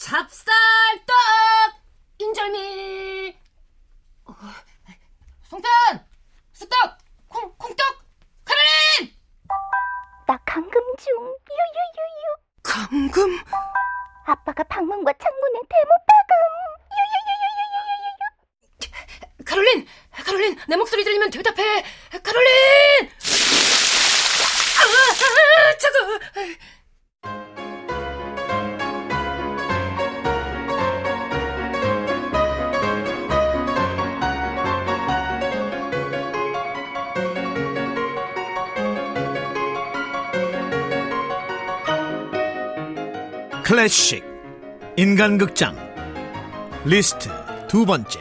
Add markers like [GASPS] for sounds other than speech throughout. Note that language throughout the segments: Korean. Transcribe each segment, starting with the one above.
찹쌀떡! 인절미! 어, 송편! 쑥떡! 콩 콩떡! 카롤린! 나 감금 중. 유유유유. 감금? 아빠가 방문과 창문에 대못 박음 유유유유유유유 카롤린! 카롤린! 내 목소리 들리면 대답해! 카롤린! 아, 아 차가 클래식 인간극장 리스트 두 번째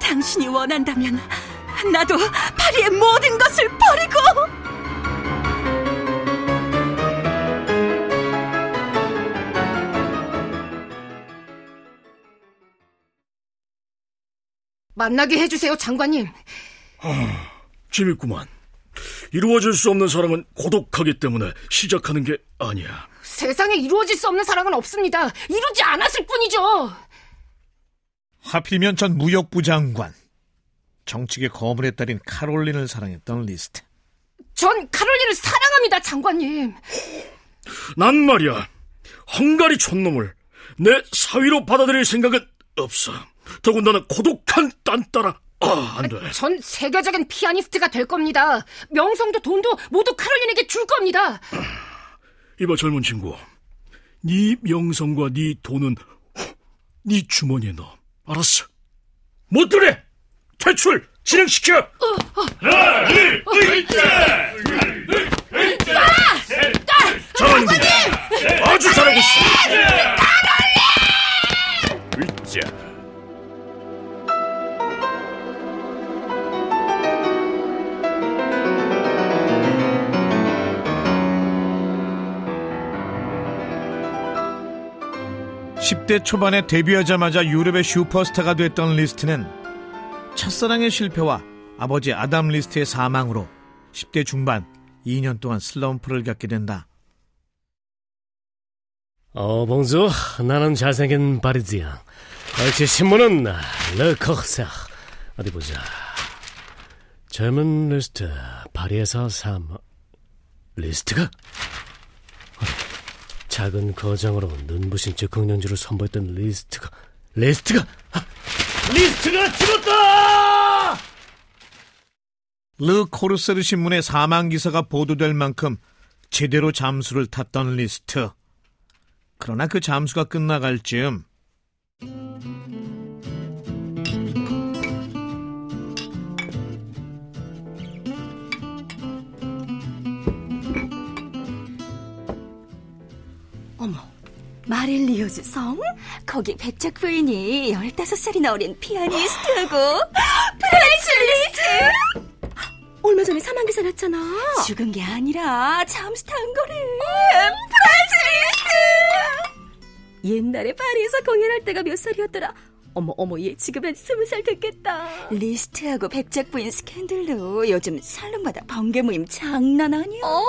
당신이 원한다면 나도 파리의 모든 것을 버리고 만나게 해주세요 장관님 재밌구만. 이루어질 수 없는 사랑은 고독하기 때문에 시작하는 게 아니야. 세상에 이루어질 수 없는 사랑은 없습니다. 이루지 않았을 뿐이죠. 하필이면 전 무역부 장관. 정치계 거물의 딸인 카롤린을 사랑했던 리스트. 전 카롤린을 사랑합니다 장관님. 난 말이야. 헝가리 촌놈을 내 사위로 받아들일 생각은 없어. 더군다나 고독한 딴따라 아, 안 돼. 전 세계적인 피아니스트가 될 겁니다. 명성도 돈도 모두 카롤린에게 줄 겁니다 이봐 젊은 친구. 네 명성과 네 돈은 네 주머니에 넣어. 알았어. 못 들래. 퇴출 진행시켜. 장관님 아주 잘하고 있어. 으쌰. 10대 초반에 데뷔하자마자 유럽의 슈퍼스타가 됐던 리스트는 첫사랑의 실패와 아버지 아담 리스트의 사망으로 10대 중반 2년 동안 슬럼프를 겪게 된다. 어, bonjour, 나는 잘생긴 파리지앵이야. 역시 신문은 르코세. 어디 보자. 젊은 리스트, 파리에서 사망. 리스트가? 작은 거장으로 눈부신 즉흥연주를 선보였던 리스트가, 리스트가, 아, 리스트가 죽었다! 르 코르세르 신문의 사망 기사가 보도될 만큼 제대로 잠수를 탔던 리스트. 그러나 그 잠수가 끝나갈 즈음 마릴리오즈 성? 거기 백작 부인이 15살이나 어린 피아니스트하고 [GASPS] 프란츠 리스트! [GASPS] 얼마 전에 사망 기사 났잖아. 죽은 게 아니라 잠수 탄 거래 프란츠 리스트! 옛날에 파리에서 공연할 때가 몇 살이었더라. 어머 어머 얘 지금 한 스무 살 됐겠다. 리스트하고 백작 부인 스캔들로 요즘 살롱마다 번개 모임 장난 아니야 어?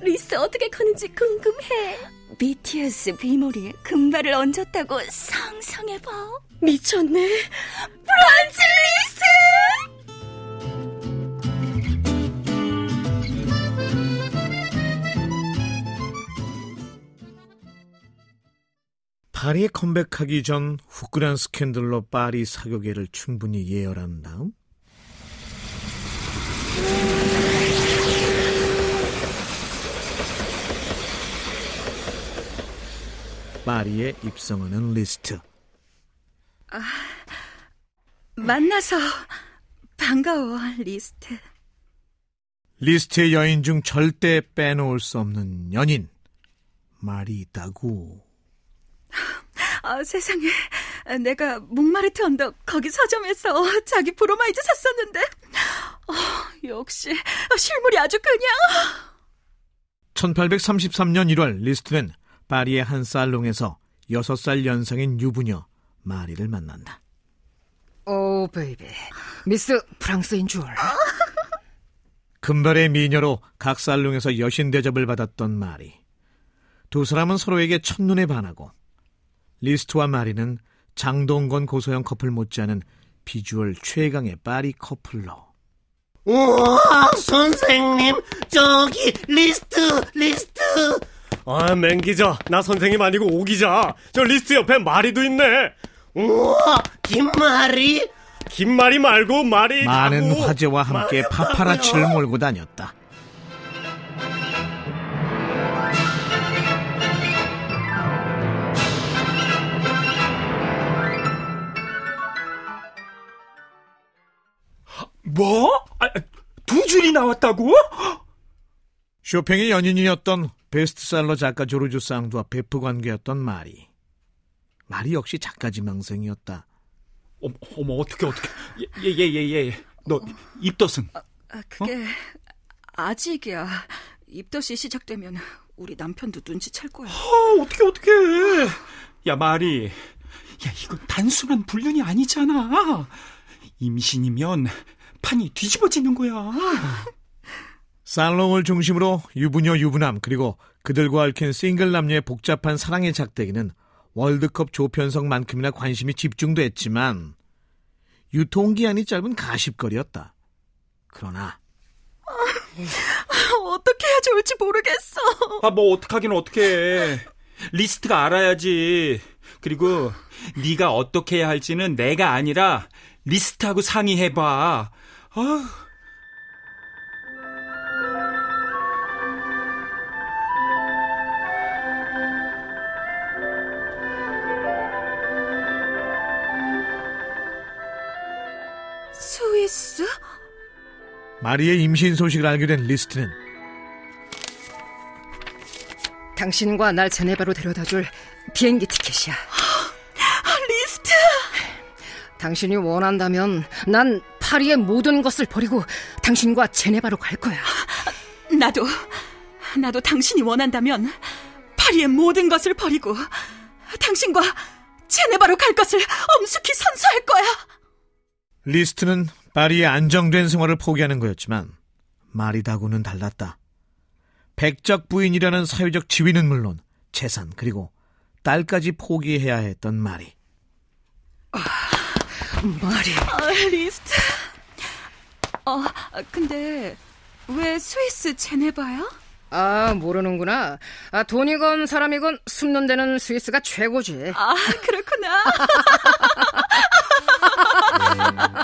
리스트 어떻게 컸는지 궁금해. BTS 뷔 머리에 금발을 얹었다고 상상해봐 미쳤네. 리스트! 파리에 컴백하기 전 후끈한 스캔들로 파리 사교계를 충분히 예열한 다음 파리에 입성하는 리스트. 만나서 반가워 리스트 리스트의 여인 중 절대 빼놓을 수 없는 연인. 마리 다구. 아, 세상에 내가 몽마르트 언덕 거기 서점에서 자기 브로마이드 샀었는데 어, 역시 실물이 아주 그냥 1833년 1월 리스트는 파리의 한 살롱에서 6살 연상인 유부녀 마리를 만난다. oh baby 미스 프랑스인 줄 금발의 미녀로 각 살롱에서 여신 대접을 받았던 마리. 두 사람은 서로에게 첫눈에 반하고 리스트와 마리는 장동건 고소영 커플 못지않은 비주얼 최강의 파리 커플로 우와, 선생님, 저기, 리스트, 리스트. 아, 맹 기자. 나 선생님 아니고 오 기자. 저 리스트 옆에 마리도 있네. 우와, 김말이? 김말이 말고 말이 많은 가고. 화제와 함께 파파라치를. 몰고 다녔다. 뭐? 아, 두 줄이 나왔다고? 쇼팽의 연인이었던 베스트셀러 작가 조르주 쌍두와 베프 관계였던 마리. 마리 역시 작가 지망생이었다. 어머, 어머 어떻게 어떻게? 예예예 예, 예. 너 입덧은? 아, 그게 아직이야. 입덧이 시작되면 우리 남편도 눈치챌 거야. 어, 어떻게 어떻게? 야 마리, 야 이건 단순한 불륜이 아니잖아. 임신이면 판이 뒤집어지는 거야. 살롱을 중심으로 유부녀 유부남 그리고 그들과 얽힌 싱글 남녀의 복잡한 사랑의 작대기는 월드컵 조편성만큼이나 관심이 집중됐지만 유통기한이 짧은 가십거리였다. 그러나 어떻게 해야 좋을지 모르겠어. 아 뭐 어떡하긴 어떡해. 리스트가 알아야지. 그리고 네가 어떻게 해야 할지는 내가 아니라 리스트하고 상의해봐. 아. 마리의 임신 소식을 알게 된 리스트는 당신과 날 제네바로 데려다줄 비행기 티켓이야. 리스트! 당신이 원한다면 난 파리의 모든 것을 버리고 당신과 제네바로 갈 거야. 나도, 나도 당신이 원한다면 파리의 모든 것을 버리고 당신과 제네바로 갈 것을 엄숙히 선서할 거야. 리스트는 파리의 안정된 생활을 포기하는 거였지만 마리다고는 달랐다. 백작 부인이라는 사회적 지위는 물론 재산 그리고 딸까지 포기해야 했던 마리. 마리. 아, 리스트. 어, 근데 왜 스위스 제네바야? 아, 모르는구나. 아, 돈이건 사람이건 숨는 데는 스위스가 최고지. 아, 그렇구나. [LAUGHS]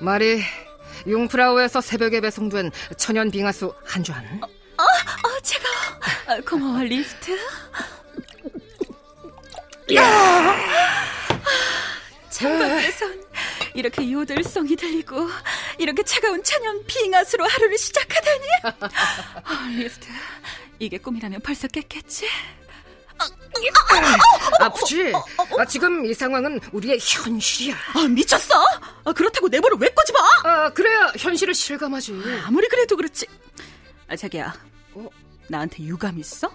마리, 융프라우에서 새벽에 배송된 천연 빙하수 한 잔. 어, 제가 아, 고마워, 리스트. 창밖에선 이렇게 요들송이 들리고 이렇게 차가운 천연 빙하수로 하루를 시작하다니. [LAUGHS] 아, 리스트, 이게 꿈이라면 벌써 깼겠지? 아프지? 아, 지금 이 상황은 우리의 현실이야. 아, 미쳤어? 아, 그렇다고 내 볼을 왜 꼬집어? 아, 그래야 현실을 실감하지. 아무리 그래도 그렇지. 아, 자기야. 나한테 유감 있어?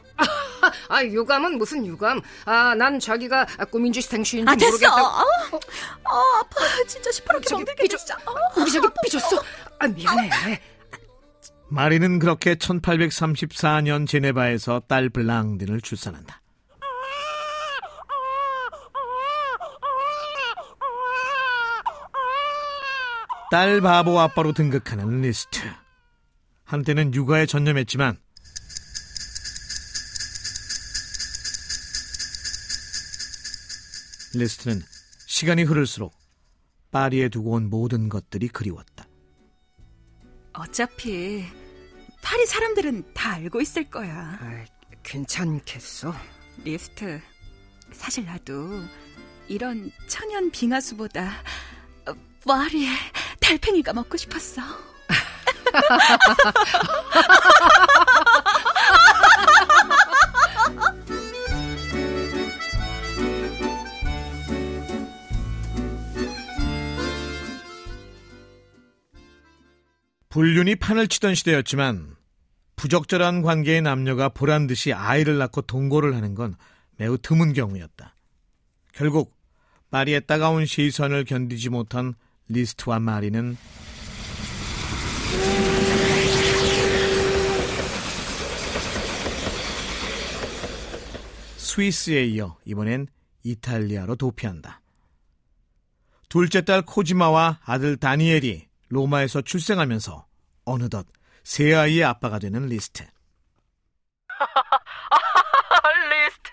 아, 유감은 무슨 유감? 아, 난 자기가 꿈인지 생시인지 아, 됐어. 모르겠다. 아, 아, 아파. 진짜 시퍼렇게 멍들게 삐져- 진짜. 우리 저기 삐졌어. 아, 미안해. 마리는 그렇게 1834년 제네바에서 딸 블랑딘을 출산한다. 딸 바보 아빠로 등극하는 리스트. 한때는 육아에 전념했지만 리스트는 시간이 흐를수록 파리에 두고 온 모든 것들이 그리웠다. 어차피 파리 사람들은 다 알고 있을 거야. 아, 괜찮겠어. 리스트. 사실 나도 이런 천연 빙하수보다 어, 파리의 달팽이가 먹고 싶었어. [LAUGHS] 불륜이 판을 치던 시대였지만 부적절한 관계의 남녀가 보란 듯이 아이를 낳고 동거를 하는 건 매우 드문 경우였다. 결국 파리의 따가운 시선을 견디지 못한 리스트와 마리는 스위스에 이어 이번엔 이탈리아로 도피한다. 둘째 딸 코지마와 아들 다니엘이 로마에서 출생하면서 어느덧 세 아이의 아빠가 되는 리스트. [LAUGHS] 리스트.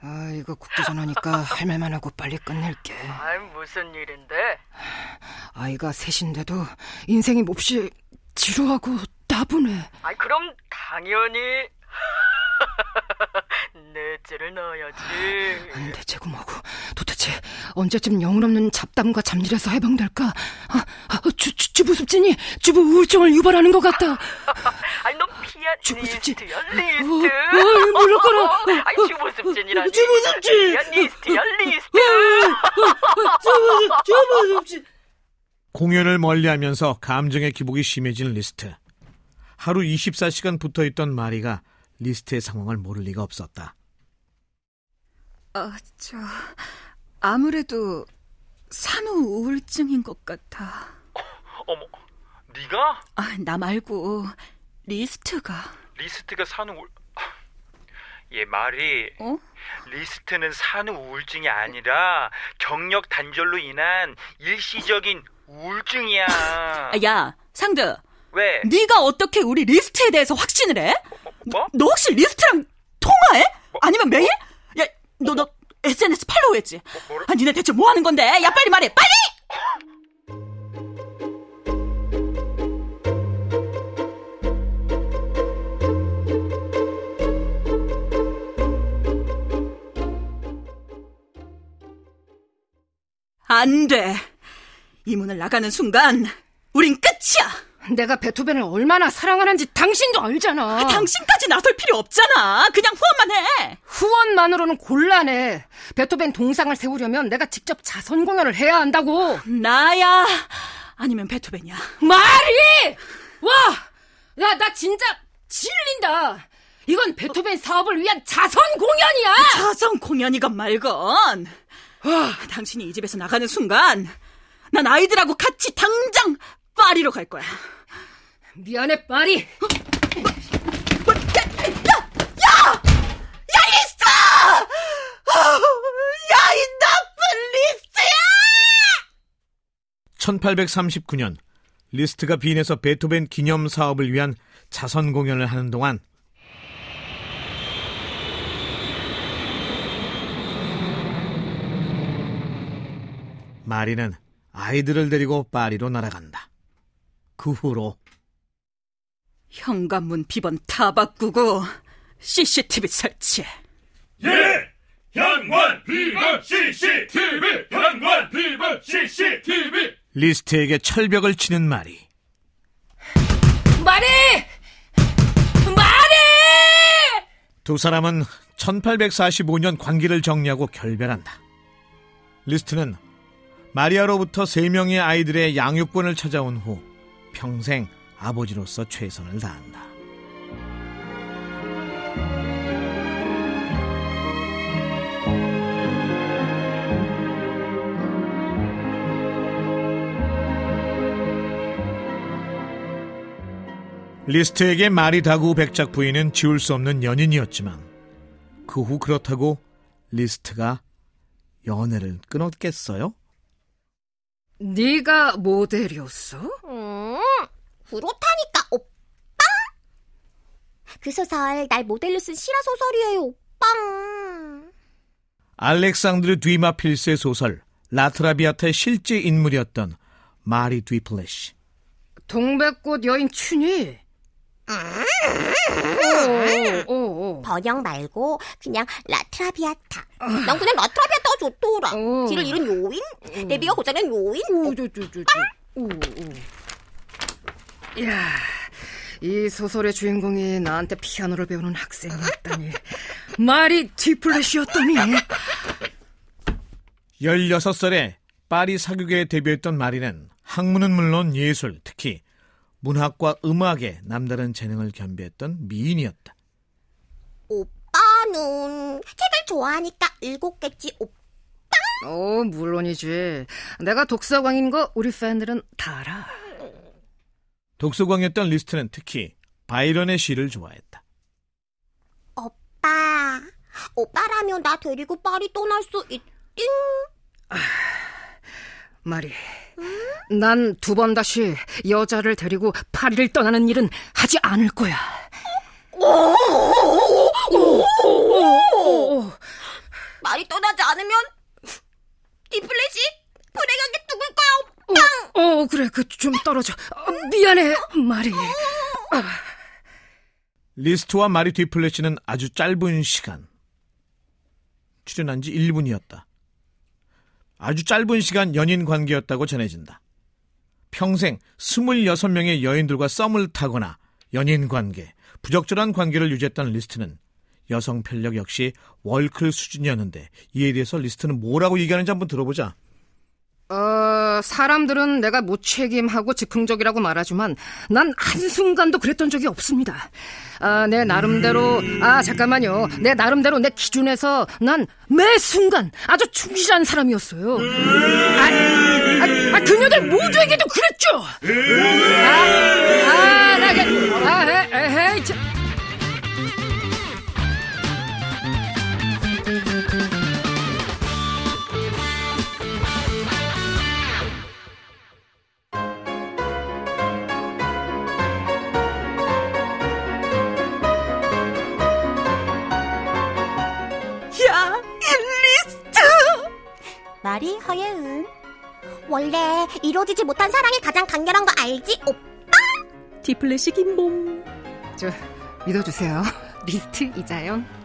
아, 이거 국제전화니까 할 말만 하고 빨리 끝낼게. 아이 무슨 일인데? 아이가 셋인데도 인생이 몹시 지루하고 따분해. 아이 그럼 당연히 [LAUGHS] [LAUGHS] 넷째를 낳아야지. 대체고 뭐고 도대체 언제쯤 영혼 없는 잡담과 잡일에서 해방될까? 아, 아, 주, 주, 주부습진이 주부 우울증을 유발하는 것 같다. [LAUGHS] 아이 너 피한 주부습진. 리스트야 어, 리스트. 어, 물러가라. 아이 주부습진이라니. 주부습진. 야 리스트야 리스트. 주부습진. 공연을 멀리하면서 감정의 기복이 심해진 리스트. 하루 24시간 붙어있던 마리가 리스트의 상황을 모를 리가 없었다. 아, 저 아무래도 산후 우울증인 것 같아. 어머, 네가 아, 나 말고 리스트가. 리스트가 산후 우울... 얘 말이 어? 리스트는 산후 우울증이 아니라 경력 단절로 인한 일시적인 우울증이야. 아, 야, 상드. 왜? 네가 어떻게 우리 리스트에 대해서 확신을 해? 뭐? 너 혹시 리스트랑 통화해? 아니면 매일? 야, 너 너 SNS follow 했지? 뭐라? 아, 니네 대체 뭐 하는 건데? 야, 빨리 말해, 빨리! 안 돼. 이 문을 나가는 순간 우린 끝이야. 내가 베토벤을 얼마나 사랑하는지 당신도 알잖아. 당신까지 나설 필요 없잖아. 그냥 후원만 해. 후원만으로는 곤란해. 베토벤 동상을 세우려면 내가 직접 자선 공연을 해야 한다고. 나야. 아니면 베토벤이야. 말이! 와! 야, 나 진짜 질린다. 이건 베토벤 사업을 위한 자선 공연이야! 자선 공연이건 말건. 당신이 이 집에서 나가는 순간 난 아이들하고 같이 당장 파리로 갈 거야. 미안해, 파리. 야! 야! 야, 리스트! 야, 이 나쁜 리스트야! 1839년 리스트가 빈에서 베토벤 기념 사업을 위한 자선 공연을 하는 동안 마리는 아이들을 데리고 파리로 날아간다. 그 후로 현관문 비번 다 바꾸고 CCTV 설치. 예! 현관 비번 CCTV! 현관 비번 CCTV! 리스트에게 철벽을 치는 마리. 마리! 마리! 두 사람은 1845년 관계를 정리하고 결별한다. 리스트는 마리아로부터 세 명의 아이들의 양육권을 찾아온 후 평생 아버지로서 최선을 다한다. 리스트에게 마리 다구 백작 부인은 지울 수 없는 연인이었지만 그 후 그렇다고 리스트가 연애를 끊었겠어요? 네가 모델이었어? 음, 그렇다니까, 오빠. 그 소설 날 모델로 쓴 실화 소설이에요, 오빠. 알렉산드르 뒤마 필스의 소설 라트라비아타의 실제 인물이었던 마리 뒤플래시. 동백꽃 여인 춘이. 오, 오, 오. 번역 말고 그냥 라트라비아타. 난 그냥 라트라비아타가 좋더라. 어. 뒤를 잃은 요인, 내비가 고장난 요인. 오, 저, 저, 저, 저. 오, 오. 야, 이 소설의 주인공이 나한테 피아노를 배우는 학생이었다니. 말이 뒤플래시였더니. 16살에 파리 사교계에 데뷔했던 마리는 학문은 물론 예술, 특히 문학과 음악에 남다른 재능을 겸비했던 미인이었다. 오빠는 책을 좋아하니까 읽었겠지, 오빠. 어, 물론이지. 내가 독서광인 거 우리 팬들은 다 알아. 독서광이었던 리스트는 특히 바이런의 시를 좋아했다. 오빠, 오빠라면 나 데리고 파리 떠날 수 있띵. 마리, 난두 번 다시 여자를 데리고 파리를 떠나는 일은 하지 않을 거야. 말이 떠나지 않으면 디플래시 불행하게 죽을 거야, 오빠. 어, 그래, 그 좀 떨어져. 어, 미안해, 마리. 리스트와 마리 뒤플래시는 아주 짧은 시간 출연한 지 1분이었다. 아주 짧은 시간 연인 관계였다고 전해진다. 평생 26명의 여인들과 썸을 타거나 연인 관계, 부적절한 관계를 유지했던 리스트는 여성 편력 역시 월클 수준이었는데 이에 대해서 리스트는 뭐라고 얘기하는지 한번 들어보자. 어, 사람들은 내가 무책임하고 즉흥적이라고 말하지만 난 한순간도 그랬던 적이 없습니다. 아, 내 나름대로, 아, 잠깐만요. 내 나름대로 내 기준에서 난 매 순간 아주 충실한 사람이었어요. 아, 아, 아, 그녀들 모두에게도 그랬죠! 아, 아, 플래시 김봉. 저, 믿어주세요. [LAUGHS] 리스트 이자연.